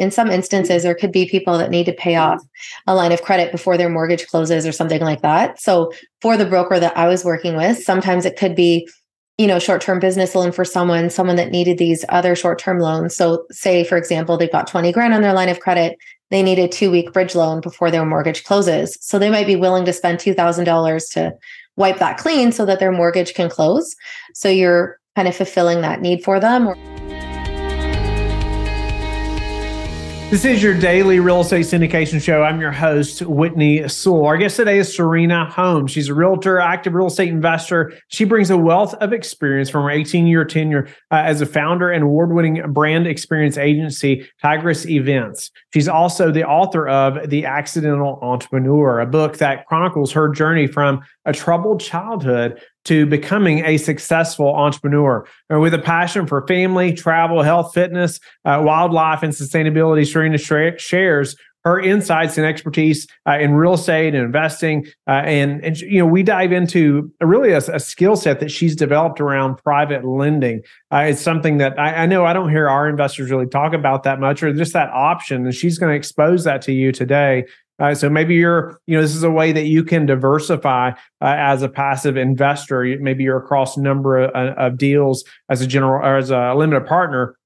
in some instances, there could be people that need to pay mm-hmm. off a line of credit before their mortgage closes or something like that. So for the broker that I was working with, sometimes it could be you know short-term business loan for someone someone that needed these other short-term loans. So say for example they've got 20 grand on their line of credit they need a two week bridge loan before their mortgage closes. So they might be willing to spend $2000 to wipe that clean so that their mortgage can close. So you're kind of fulfilling that need for them This is your daily real estate syndication show. I'm your host, Whitney Sewell. Our guest today is Serena Holmes. She's a realtor, active real estate investor. She brings a wealth of experience from her 18 year tenure uh, as a founder and award winning brand experience agency, Tigress Events. She's also the author of The Accidental Entrepreneur, a book that chronicles her journey from a troubled childhood to becoming a successful entrepreneur. And with a passion for family, travel, health, fitness, uh, wildlife, and sustainability, Serena shares her insights and expertise uh, in real estate and investing. Uh, and, and, you know, we dive into really a, a skill set that she's developed around private lending. Uh, it's something that I, I, know I don't hear our investors really talk about that much or just that option. And she's going to expose that to you today. Uh, so maybe you're, you know, this is a way that you can diversify uh, as a passive investor. Maybe you're across a number of, uh, of deals as a general or as a limited partner.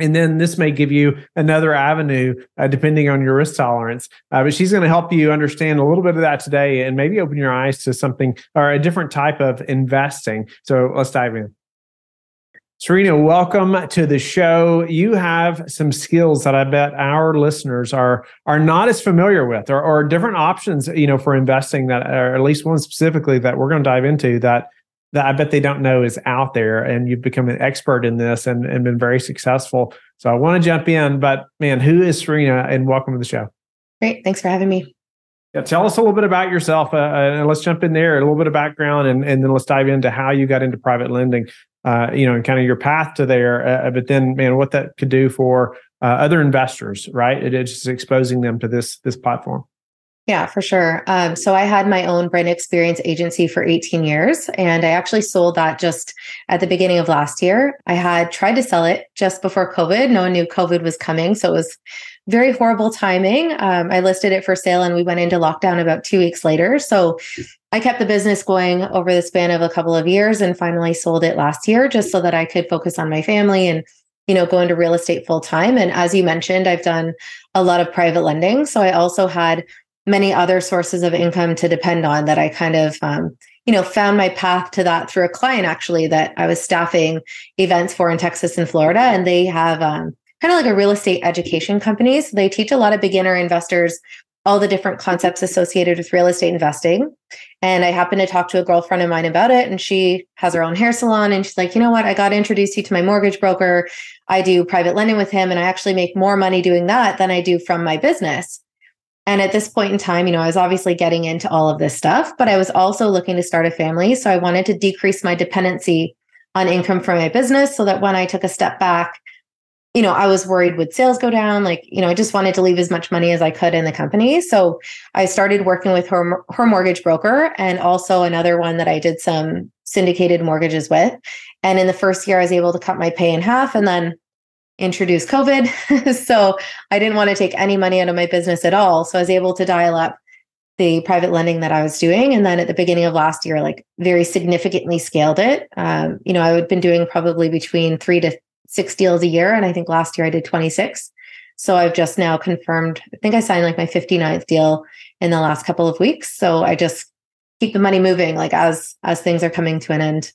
And then this may give you another avenue uh, depending on your risk tolerance. Uh, but she's going to help you understand a little bit of that today and maybe open your eyes to something or a different type of investing. So let's dive in. Serena, welcome to the show. You have some skills that I bet our listeners are are not as familiar with, or, or different options, you know, for investing that, or at least one specifically that we're going to dive into that that I bet they don't know is out there. And you've become an expert in this and, and been very successful. So I want to jump in, but man, who is Serena? And welcome to the show. Great, thanks for having me. Yeah, tell us a little bit about yourself. Uh, and let's jump in there, a little bit of background, and, and then let's dive into how you got into private lending uh, you know, and kind of your path to there. Uh, but then, man, what that could do for uh, other investors, right? It, just exposing them to this this platform. Yeah, for sure. Um, so I had my own brand experience agency for 18 years, and I actually sold that just at the beginning of last year. I had tried to sell it just before COVID. No one knew COVID was coming, so it was very horrible timing. Um, I listed it for sale, and we went into lockdown about two weeks later. So I kept the business going over the span of a couple of years and finally sold it last year just so that I could focus on my family and you know go into real estate full time and as you mentioned I've done a lot of private lending so I also had many other sources of income to depend on that I kind of um, you know found my path to that through a client actually that I was staffing events for in Texas and Florida and they have um, kind of like a real estate education company so they teach a lot of beginner investors all the different concepts associated with real estate investing. And I happened to talk to a girlfriend of mine about it, and she has her own hair salon. And she's like, you know what? I got to introduce you to my mortgage broker. I do private lending with him, and I actually make more money doing that than I do from my business. And at this point in time, you know, I was obviously getting into all of this stuff, but I was also looking to start a family. So I wanted to decrease my dependency on income from my business so that when I took a step back, you know, I was worried would sales go down? Like, you know, I just wanted to leave as much money as I could in the company. So I started working with her her mortgage broker and also another one that I did some syndicated mortgages with. And in the first year, I was able to cut my pay in half and then introduce COVID. so I didn't want to take any money out of my business at all. So I was able to dial up the private lending that I was doing. And then at the beginning of last year, like very significantly scaled it. Um, you know, I had been doing probably between three to six deals a year. And I think last year I did 26. So I've just now confirmed, I think I signed like my 59th deal in the last couple of weeks. So I just keep the money moving like as as things are coming to an end.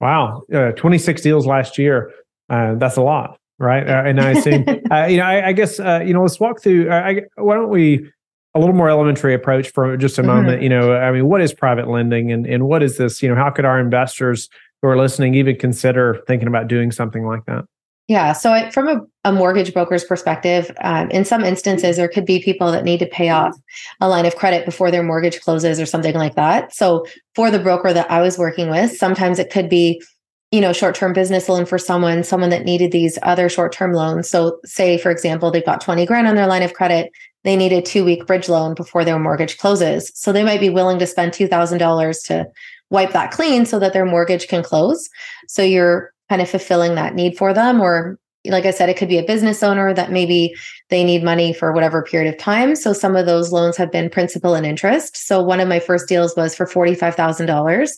Wow. Uh, 26 deals last year. Uh, that's a lot, right? Uh, and I assume, uh, you know, I, I guess, uh, you know, let's walk through, uh, I, why don't we, a little more elementary approach for just a mm-hmm. moment, you know, I mean, what is private lending and, and what is this, you know, how could our investors who are listening even consider thinking about doing something like that? Yeah. So, I, from a, a, mortgage broker's perspective, um, in some instances, there could be people that need to pay off a line of credit before their mortgage closes or something like that. So, for the broker that I was working with, sometimes it could be, you know, short term business loan for someone, someone that needed these other short term loans. So, say, for example, they've got 20 grand on their line of credit. They need a two week bridge loan before their mortgage closes. So, they might be willing to spend $2,000 to wipe that clean so that their mortgage can close. So you're kind of fulfilling that need for them or like I said, it could be a business owner that maybe they need money for whatever period of time. So some of those loans have been principal and interest. So one of my first deals was for $45,000.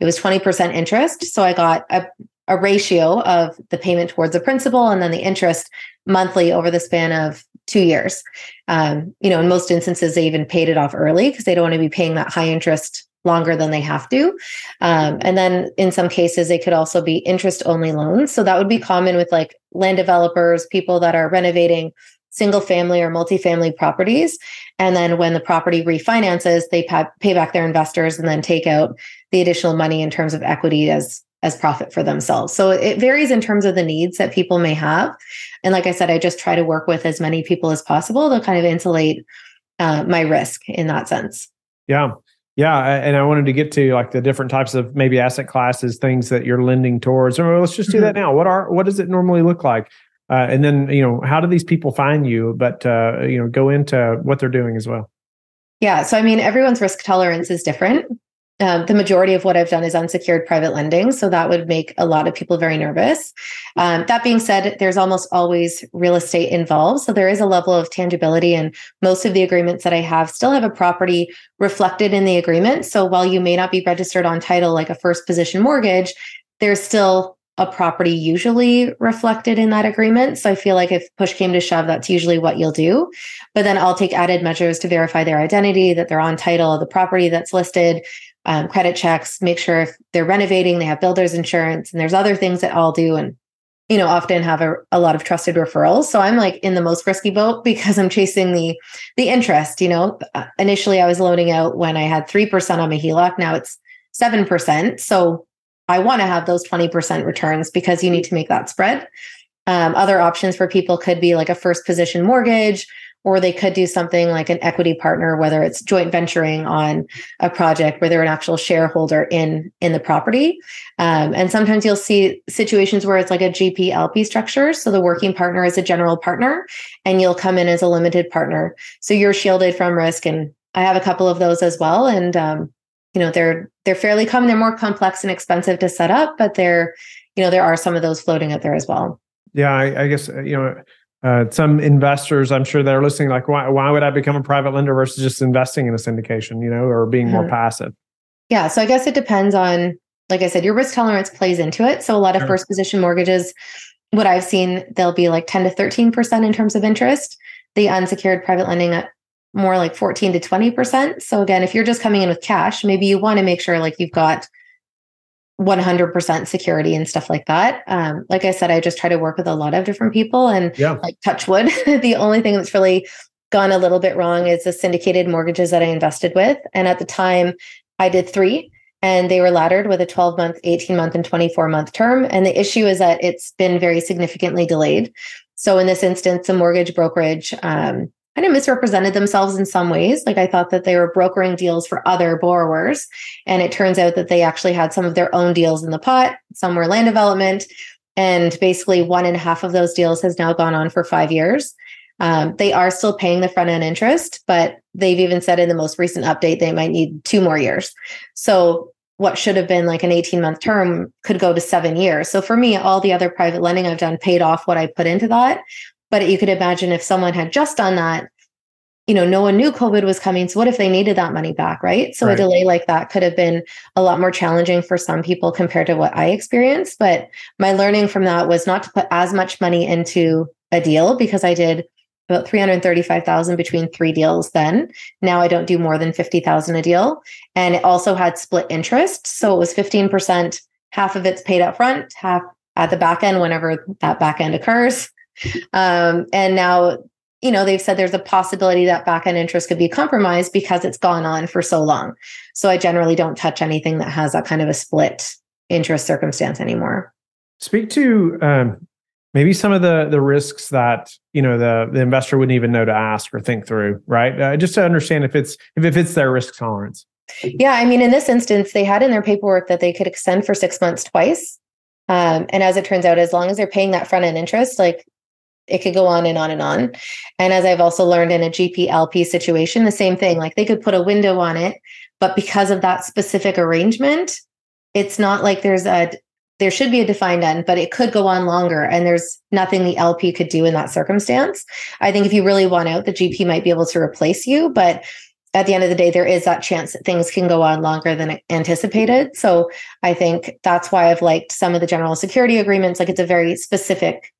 It was 20% interest. So I got a, a ratio of the payment towards the principal and then the interest monthly over the span of two years. Um, you know, in most instances, they even paid it off early because they don't want to be paying that high interest longer than they have to. Um, and then in some cases, they could also be interest only loans. So that would be common with like land developers, people that are renovating single family or multifamily properties. And then when the property refinances, they pay back their investors and then take out the additional money in terms of equity as as profit for themselves. So it varies in terms of the needs that people may have. And like I said, I just try to work with as many people as possible to kind of insulate uh, my risk in that sense. Yeah. Yeah, and I wanted to get to like the different types of maybe asset classes, things that you're lending towards. Or let's just do mm-hmm. that now. What are what does it normally look like? Uh, and then you know how do these people find you? But uh, you know go into what they're doing as well. Yeah, so I mean everyone's risk tolerance is different um, the majority of what I've done is unsecured private lending. So that would make a lot of people very nervous. Um, that being said, there's almost always real estate involved. So there is a level of tangibility. And most of the agreements that I have still have a property reflected in the agreement. So while you may not be registered on title like a first position mortgage, there's still a property usually reflected in that agreement. So I feel like if push came to shove, that's usually what you'll do. But then I'll take added measures to verify their identity, that they're on title of the property that's listed um, credit checks, make sure if they're renovating, they have builder's insurance, and there's other things that I'll do and you know often have a, a lot of trusted referrals. So i'm like in the most risky boat because i'm chasing the the interest you know? Uh, initially i was loaning out when i had 3% on my heloc. Now it's 7% so i want to have those 20% returns because you need to make that spread. Um, other options for people could be like a first position mortgage or they could do something like an equity partner whether it's joint venturing on a project where they're an actual shareholder in in the property. Um, and sometimes you'll see situations where it's like a gp lp structure. So the working partner is a general partner and you'll come in as a limited partner. So you're shielded from risk and i have a couple of those as well. And um, you know they're they're fairly common they're more complex and expensive to set up but they're you know there are some of those floating out there as well. Yeah I, I guess you know uh, some investors i'm sure they're listening like why, why would i become a private lender versus just investing in a syndication you know or being more mm-hmm. passive yeah so i guess it depends on like i said your risk tolerance plays into it so a lot of sure. first position mortgages what i've seen they'll be like 10 to 13% in terms of interest the unsecured private lending at more like 14 to 20% so again if you're just coming in with cash maybe you want to make sure like you've got 100% security and stuff like that. Um, like I said, I just try to work with a lot of different people and yeah. like touch wood. the only thing that's really gone a little bit wrong is the syndicated mortgages that I invested with. And at the time, I did three and they were laddered with a 12 month, 18 month, and 24 month term. And the issue is that it's been very significantly delayed. So in this instance, a mortgage brokerage um, kind of misrepresented themselves in some ways. Like I thought that they were brokering deals for other borrowers. And it turns out that they actually had some of their own deals in the pot. Some were land development. And basically, one and a half of those deals has now gone on for five years. Um, they are still paying the front end interest, but they've even said in the most recent update they might need two more years. So, what should have been like an 18 month term could go to seven years. So, for me, all the other private lending I've done paid off what I put into that. But you could imagine if someone had just done that, you know, no one knew COVID was coming. So what if they needed that money back, right? So right. a delay like that could have been a lot more challenging for some people compared to what I experienced. But my learning from that was not to put as much money into a deal because I did about 335,000 between three deals then. Now I don't do more than 50,000 a deal. And it also had split interest. So it was 15%, half of it's paid up front, half at the back end whenever that back end occurs. Um, and now, you know, they've said there's a possibility that back end interest could be compromised because it's gone on for so long. So I generally don't touch anything that has that kind of a split interest circumstance anymore. Speak to um, maybe some of the the risks that you know the the investor wouldn't even know to ask or think through, right? Uh, just to understand if it's if it fits their risk tolerance. Yeah, I mean, in this instance, they had in their paperwork that they could extend for six months twice. Um, and as it turns out, as long as they're paying that front end interest, like it could go on and on and on. And as I've also learned in a GPLP situation, the same thing. Like they could put a window on it, but because of that specific arrangement, it's not like there's a there should be a defined end, but it could go on longer. And there's nothing the LP could do in that circumstance. I think if you really want out, the GP might be able to replace you. But at the end of the day, there is that chance that things can go on longer than anticipated. So I think that's why I've liked some of the general security agreements. Like it's a very specific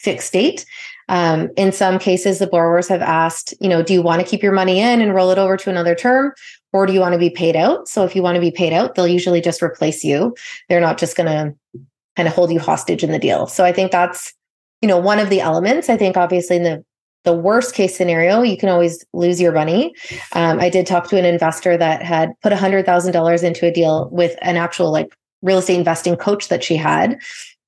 fixed date. Um, in some cases, the borrowers have asked, you know, do you want to keep your money in and roll it over to another term? Or do you want to be paid out? So if you want to be paid out, they'll usually just replace you. They're not just going to kind of hold you hostage in the deal. So I think that's, you know, one of the elements. I think obviously in the the worst case scenario, you can always lose your money. Um, I did talk to an investor that had put $100,000 into a deal with an actual like real estate investing coach that she had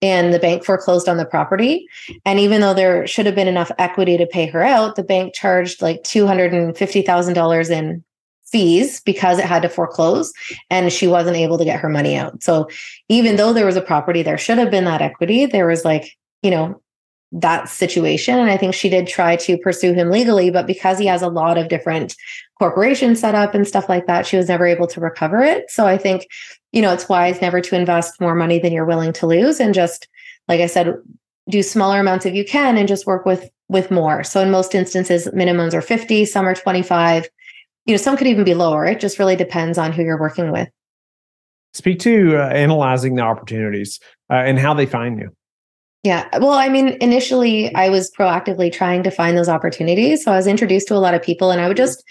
and the bank foreclosed on the property. And even though there should have been enough equity to pay her out, the bank charged like $250,000 in fees because it had to foreclose and she wasn't able to get her money out. So even though there was a property, there should have been that equity. There was like, you know, that situation. And I think she did try to pursue him legally, but because he has a lot of different corporations set up and stuff like that, she was never able to recover it. So I think you know, it's wise never to invest more money than you're willing to lose and just, like I said, do smaller amounts if you can and just work with with more. So in most instances, minimums are 50, some are 25. You know, some could even be lower. It just really depends on who you're working with. Speak to uh, analyzing the opportunities uh, and how they find you. Yeah. Well, I mean, initially I was proactively trying to find those opportunities. So I was introduced to a lot of people and I would just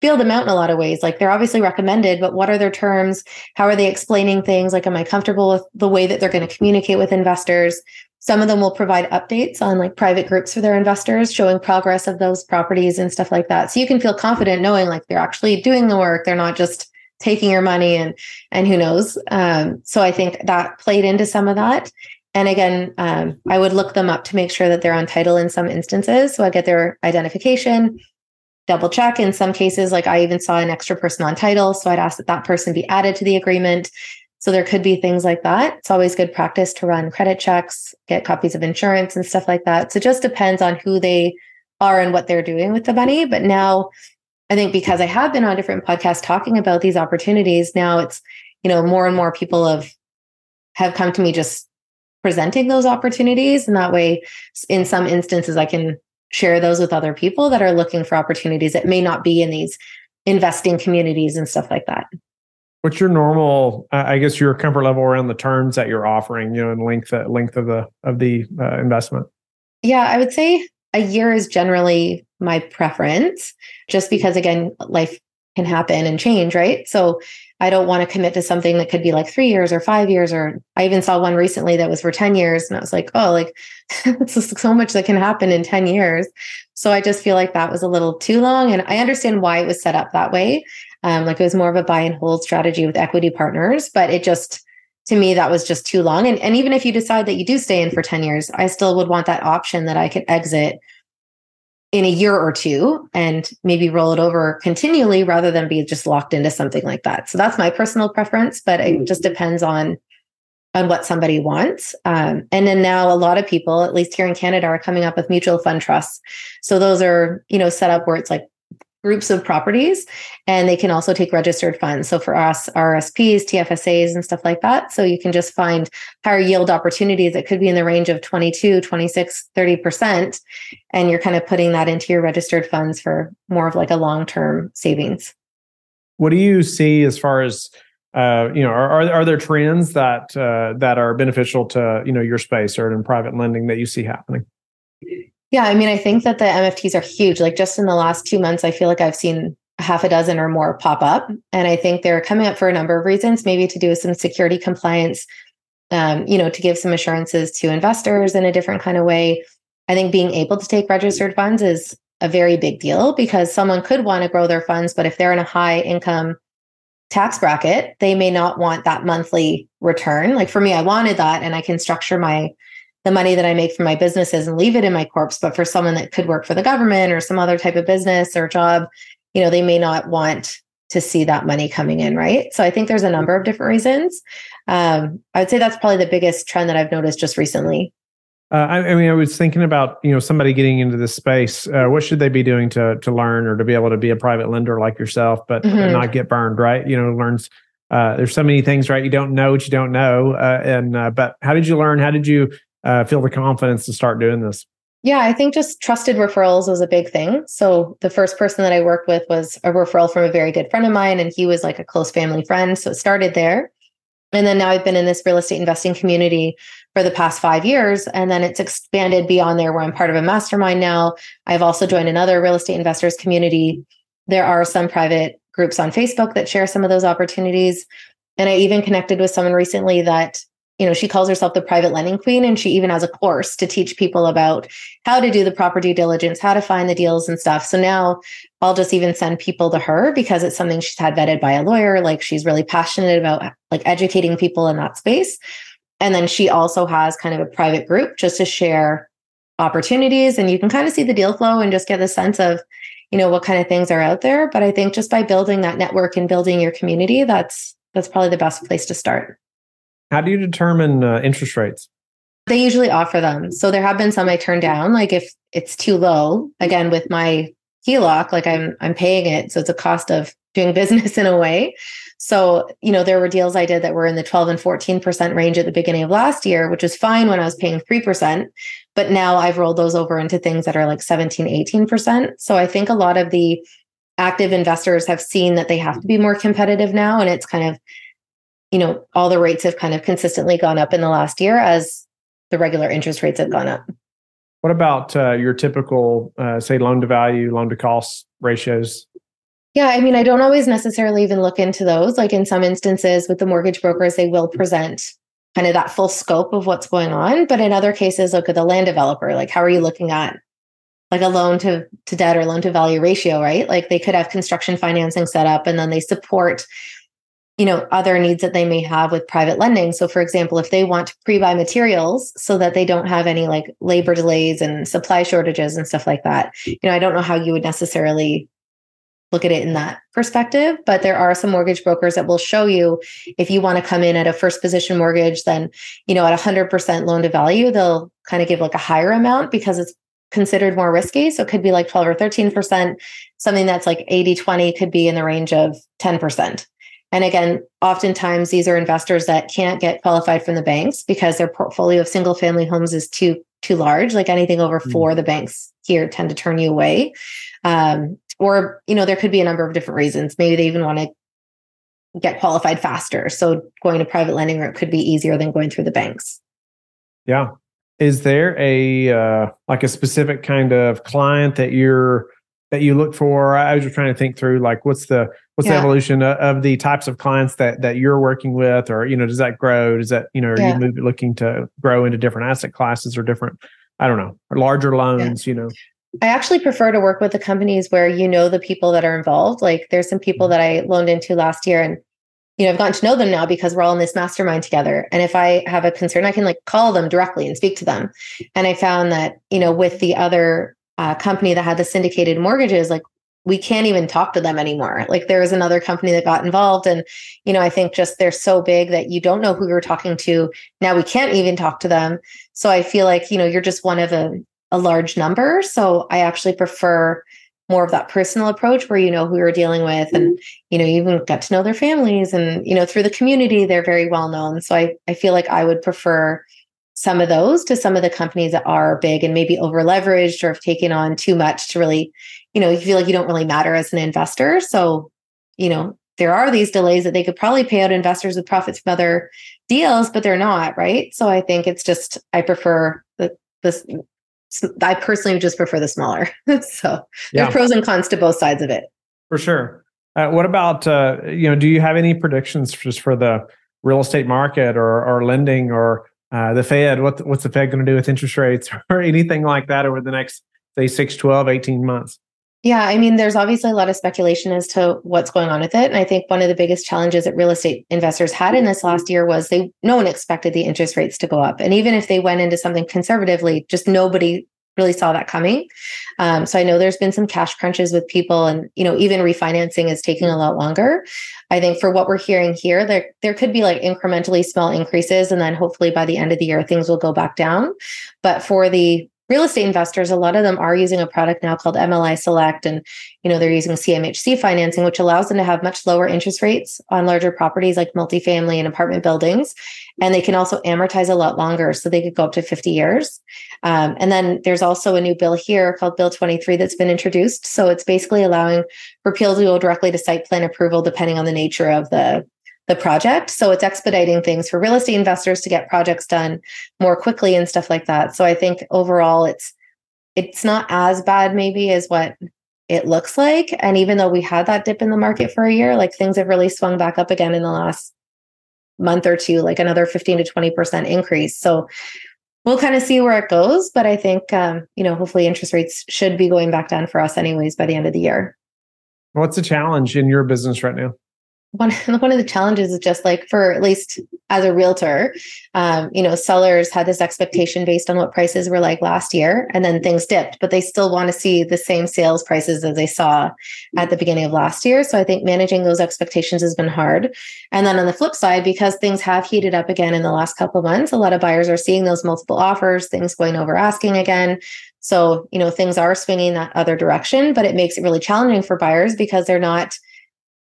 feel them out in a lot of ways. Like they're obviously recommended, but what are their terms? How are they explaining things? Like, am I comfortable with the way that they're going to communicate with investors? Some of them will provide updates on like private groups for their investors, showing progress of those properties and stuff like that. So you can feel confident knowing like they're actually doing the work. They're not just taking your money and and who knows. Um, so I think that played into some of that. And again, um, I would look them up to make sure that they're on title in some instances. So I get their identification, double check. In some cases, like I even saw an extra person on title. So I'd ask that that person be added to the agreement. So there could be things like that. It's always good practice to run credit checks, get copies of insurance and stuff like that. So it just depends on who they are and what they're doing with the money. But now I think because I have been on different podcasts talking about these opportunities, now it's, you know, more and more people have have come to me just presenting those opportunities. And that way, in some instances, I can share those with other people that are looking for opportunities that may not be in these investing communities and stuff like that. What's your normal? Uh, I guess your comfort level around the terms that you're offering, you know, and length uh, length of the of the uh, investment. Yeah, I would say a year is generally my preference, just because again, life can happen and change, right? So I don't want to commit to something that could be like three years or five years. Or I even saw one recently that was for 10 years. And I was like, oh, like it's so much that can happen in 10 years. So I just feel like that was a little too long. And I understand why it was set up that way. Um, like it was more of a buy and hold strategy with equity partners, but it just, to me, that was just too long. And, and even if you decide that you do stay in for 10 years, I still would want that option that I could exit in a year or two and maybe roll it over continually rather than be just locked into something like that. So that's my personal preference, but it just depends on on what somebody wants. Um, and then now a lot of people, at least here in Canada, are coming up with mutual fund trusts. So those are, you know, set up where it's like groups of properties and they can also take registered funds. So for us rsps tfsas and stuff like that. So you can just find higher yield opportunities that could be in the range of 22 26 30% and you're kind of putting that into your registered funds for more of like a long-term savings. What do you see as far as uh, you know, are, are there trends that uh, that are beneficial to you know your space or in private lending that you see happening? Yeah, I mean, I think that the MFTs are huge. Like just in the last two months, I feel like I've seen half a dozen or more pop up. And I think they're coming up for a number of reasons, maybe to do with some security compliance, um, you know, to give some assurances to investors in a different kind of way. I think being able to take registered funds is a very big deal because someone could want to grow their funds, but if they're in a high income tax bracket, they may not want that monthly return. Like for me, I wanted that and I can structure my the money that I make from my businesses and leave it in my corpse. But for someone that could work for the government or some other type of business or job, you know, they may not want to see that money coming in, right? So I think there's a number of different reasons. Um, I would say that's probably the biggest trend that I've noticed just recently. Uh, I, I, mean, I was thinking about you know somebody getting into this space. Uh, what should they be doing to to learn or to be able to be a private lender like yourself, but, mm-hmm. not get burned? Right? You know, learns uh, there's so many things, right? You don't know what you don't know. Uh, and uh, but how did you learn? How did you uh, feel the confidence to start doing this? Yeah, I think just trusted referrals was a big thing. So the first person that I worked with was a referral from a very good friend of mine, and he was like a close family friend. So it started there. And then now I've been in this real estate investing community for the past five years. And then it's expanded beyond there where I'm part of a mastermind now. I've also joined another real estate investors community. There are some private groups on Facebook that share some of those opportunities. And I even connected with someone recently that you know, she calls herself the private lending queen, and she even has a course to teach people about how to do the proper due diligence, how to find the deals and stuff. So now I'll just even send people to her because it's something she's had vetted by a lawyer. Like she's really passionate about like educating people in that space. And then she also has kind of a private group just to share opportunities. And you can kind of see the deal flow and just get the sense of, you know, what kind of things are out there. But I think just by building that network and building your community, that's that's probably the best place to start. How do you determine uh, interest rates? They usually offer them. So there have been some I turned down. Like if it's too low, again with my HELOC, like I'm I'm paying it, so it's a cost of doing business in a way. So you know there were deals I did that were in the 12 and 14 percent range at the beginning of last year, which was fine when I was paying three percent. But now I've rolled those over into things that are like 17, 18 percent. So I think a lot of the active investors have seen that they have to be more competitive now, and it's kind of you know, all the rates have kind of consistently gone up in the last year as the regular interest rates have gone up. What about uh, your typical, uh, say, loan to value, loan to cost ratios? Yeah, I mean, I don't always necessarily even look into those. Like in some instances with the mortgage brokers, they will present kind of that full scope of what's going on. But in other cases, look at the land developer. Like, how are you looking at like a loan to, to debt or loan to value ratio, right? Like they could have construction financing set up and then they support you know other needs that they may have with private lending. So for example if they want to pre-buy materials so that they don't have any like labor delays and supply shortages and stuff like that mm. you know i don't know how you would necessarily look at it in that perspective but there are some mortgage brokers that will show you if you want to come in at a first position mortgage then you know at 100% loan to value they'll kind of give like a higher amount because it's considered more risky. So it could be like 12 or 13% something that's like 80 20 could be in the range of 10% and again, oftentimes these are investors that can't get qualified from the banks because their portfolio of single family homes is too too large. Like anything over mm. four, the banks here tend to turn you away. Um, or you know, there could be a number of different reasons. Maybe they even want to get qualified faster. So going to private lending route could be easier than going through the banks. Yeah. Is there a uh, like a specific kind of client that you're that you look for? I was just trying to think through like what's the what's yeah. the evolution of the types of clients that that you're working with, or you know, does that grow? Does that you know, are yeah. you looking to grow into different asset classes or different, I don't know, larger loans? Yeah. You know. I actually prefer to work with the companies where you know the people that are involved. Like there's some people mm-hmm. that I loaned into last year and you know, I've gotten to know them now because we're all in this mastermind together. And if I have a concern, I can like call them directly and speak to them. And I found that, you know, with the other uh, company that had the syndicated mortgages, like we can't even talk to them anymore. Like there was another company that got involved. And, you know, I think just they're so big that you don't know who you're talking to. Now we can't even talk to them. So I feel like, you know, you're just one of a, a large number. So I actually prefer more of that personal approach where you know who you're dealing with and you know you even get to know their families and you know through the community they're very well known so i i feel like i would prefer some of those to some of the companies that are big and maybe over leveraged or have taken on too much to really, you know, you feel like you don't really matter as an investor. So, you know, there are these delays that they could probably pay out investors with profits from other deals, but they're not, right? So I think it's just I prefer the this I personally just prefer the smaller. so yeah. are pros and cons to both sides of it. For sure. Uh, what about uh, you know? Do you have any predictions just for the real estate market or or lending or uh, the Fed, what, what's the Fed going to do with interest rates or anything like that over the next, say, 6, 12, 18 months? Yeah, I mean, there's obviously a lot of speculation as to what's going on with it. And I think one of the biggest challenges that real estate investors had in this last year was they no one expected the interest rates to go up. And even if they went into something conservatively, just nobody really saw that coming. Um, so I know there's been some cash crunches with people, and you know even refinancing is taking a lot longer. I think for what we're hearing here, there there could be like incrementally small increases, and then hopefully by the end of the year things will go back down. But for the real estate investors, a lot of them are using a product now called MLI Select, and you know they're using CMHC financing, which allows them to have much lower interest rates on larger properties like multifamily and apartment buildings, and they can also amortize a lot longer, so they could go up to 50 years. Um, and then there's also a new bill here called Bill 23 that's been introduced, so it's basically allowing for appeal to go directly to site plan approval depending on the nature of the the project. So it's expediting things for real estate investors to get projects done more quickly and stuff like that. So I think overall it's it's not as bad maybe as what it looks like. And even though we had that dip in the market for a year, like things have really swung back up again in the last month or two, like another 15 to 20% increase. So we'll kind of see where it goes. But I think, um, you know, hopefully interest rates should be going back down for us anyways by the end of the year. What's the challenge in your business right now? One one of the challenges is just like for at least as a realtor, um, you know, sellers had this expectation based on what prices were like last year, and then things dipped, but they still want to see the same sales prices as they saw at the beginning of last year. So I think managing those expectations has been hard. And then on the flip side, because things have heated up again in the last couple of months, a lot of buyers are seeing those multiple offers, things going over asking again. So you know, things are swinging that other direction, but it makes it really challenging for buyers because they're not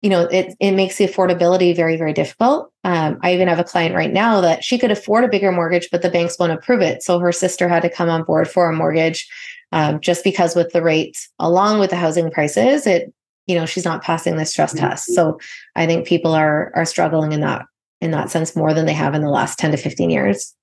you know it it makes the affordability very very difficult. Um, i even have a client right now that she could afford a bigger mortgage but the banks won't approve it. So her sister had to come on board for a mortgage um, just because with the rates along with the housing prices it you know she's not passing the stress mm-hmm. test. So i think people are are struggling in that in that sense more than they have in the last 10 to 15 years.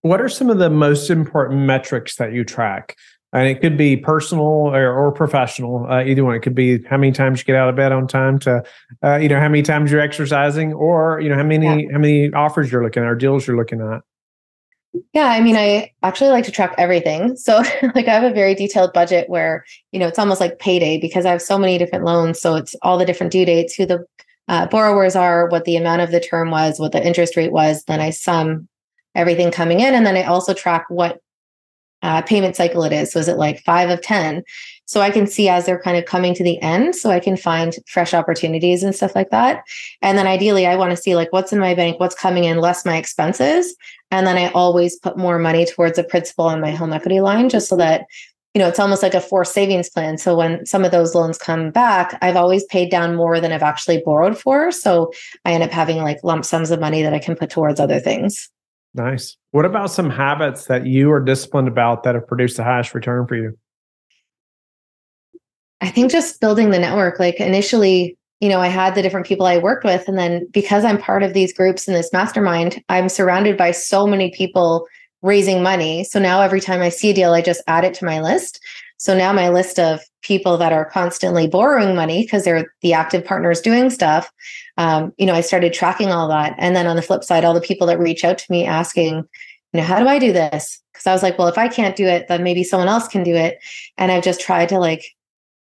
What are some of the most important metrics that you track and it could be personal or, or professional uh, either one. It could be how many times you get out of bed on time to uh, you know how many times you're exercising or you know how many yeah. how many offers you're looking at or deals you're looking at. Yeah i mean i actually like to track everything. So like i have a very detailed budget where you know it's almost like payday because i have so many different loans. So it's all the different due dates who the uh, borrowers are what the amount of the term was what the interest rate was. Then i sum everything coming in. And then i also track what uh, payment cycle it is. So is it like five of 10? So I can see as they're kind of coming to the end, so I can find fresh opportunities and stuff like that. And then ideally, I want to see like what's in my bank, what's coming in, less my expenses. And then I always put more money towards a principal on my home equity line just so that you know, it's almost like a forced savings plan. So when some of those loans come back, I've always paid down more than I've actually borrowed for. So I end up having like lump sums of money that I can put towards other things. Nice. What about some habits that you are disciplined about that have produced the highest return for you? I think just building the network. Like initially, you know, I had the different people I worked with. And then because I'm part of these groups in this mastermind, I'm surrounded by so many people raising money. So now every time I see a deal, I just add it to my list. So now my list of people that are constantly borrowing money because they're the active partners doing stuff, um, you know, I started tracking all that. And then on the flip side, all the people that reach out to me asking, you know, how do I do this? Because I was like, well, if I can't do it, then maybe someone else can do it. And I've just tried to like,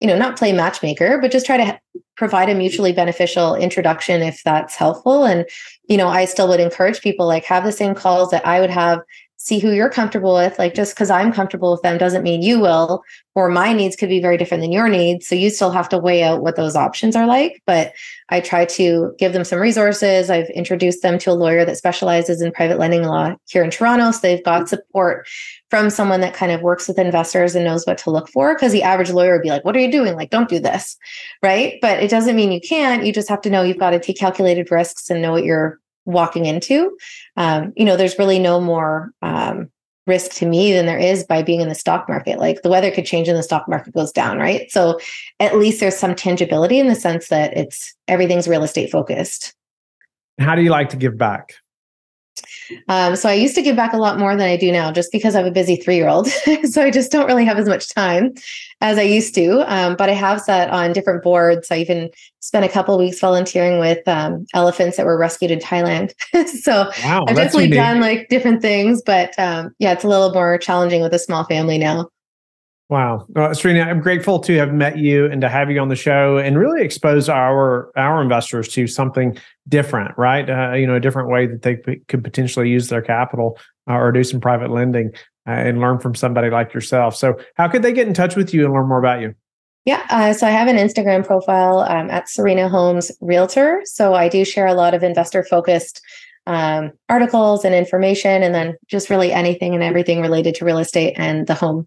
you know, not play matchmaker, but just try to provide a mutually beneficial introduction if that's helpful. And, you know, I still would encourage people like have the same calls that I would have see who you're comfortable with. Like just because I'm comfortable with them doesn't mean you will, or my needs could be very different than your needs. So you still have to weigh out what those options are like. But I try to give them some resources. I've introduced them to a lawyer that specializes in private lending law here in Toronto. So they've got support from someone that kind of works with investors and knows what to look for. Because the average lawyer would be like, What are you doing? Like, don't do this. Right. But it doesn't mean you can't. You just have to know you've got to take calculated risks and know what you're walking into. Um, you know, there's really no more um, risk to me than there is by being in the stock market. Like the weather could change and the stock market goes down, right? So at least there's some tangibility in the sense that it's everything's real estate focused. How do you like to give back? Um, so I used to give back a lot more than I do now, just because I have a busy three year old. so I just don't really have as much time as I used to. Um, but I have sat on different boards. I even spent a couple weeks volunteering with um, elephants that were rescued in Thailand. so wow, I've definitely unique. done like different things, but um, yeah, it's a little more challenging with a small family now. Wow, Serena, I'm grateful to have met you and to have you on the show and really expose our our investors to something different, right? Uh, you know, a different way that they p- could potentially use their capital uh, or do some private lending uh, and learn from somebody like yourself. So, how could they get in touch with you and learn more about you? Yeah, uh, so I have an Instagram profile um, at Serena Holmes Realtor. So I do share a lot of investor focused um, articles and information, and then just really anything and everything related to real estate and the home.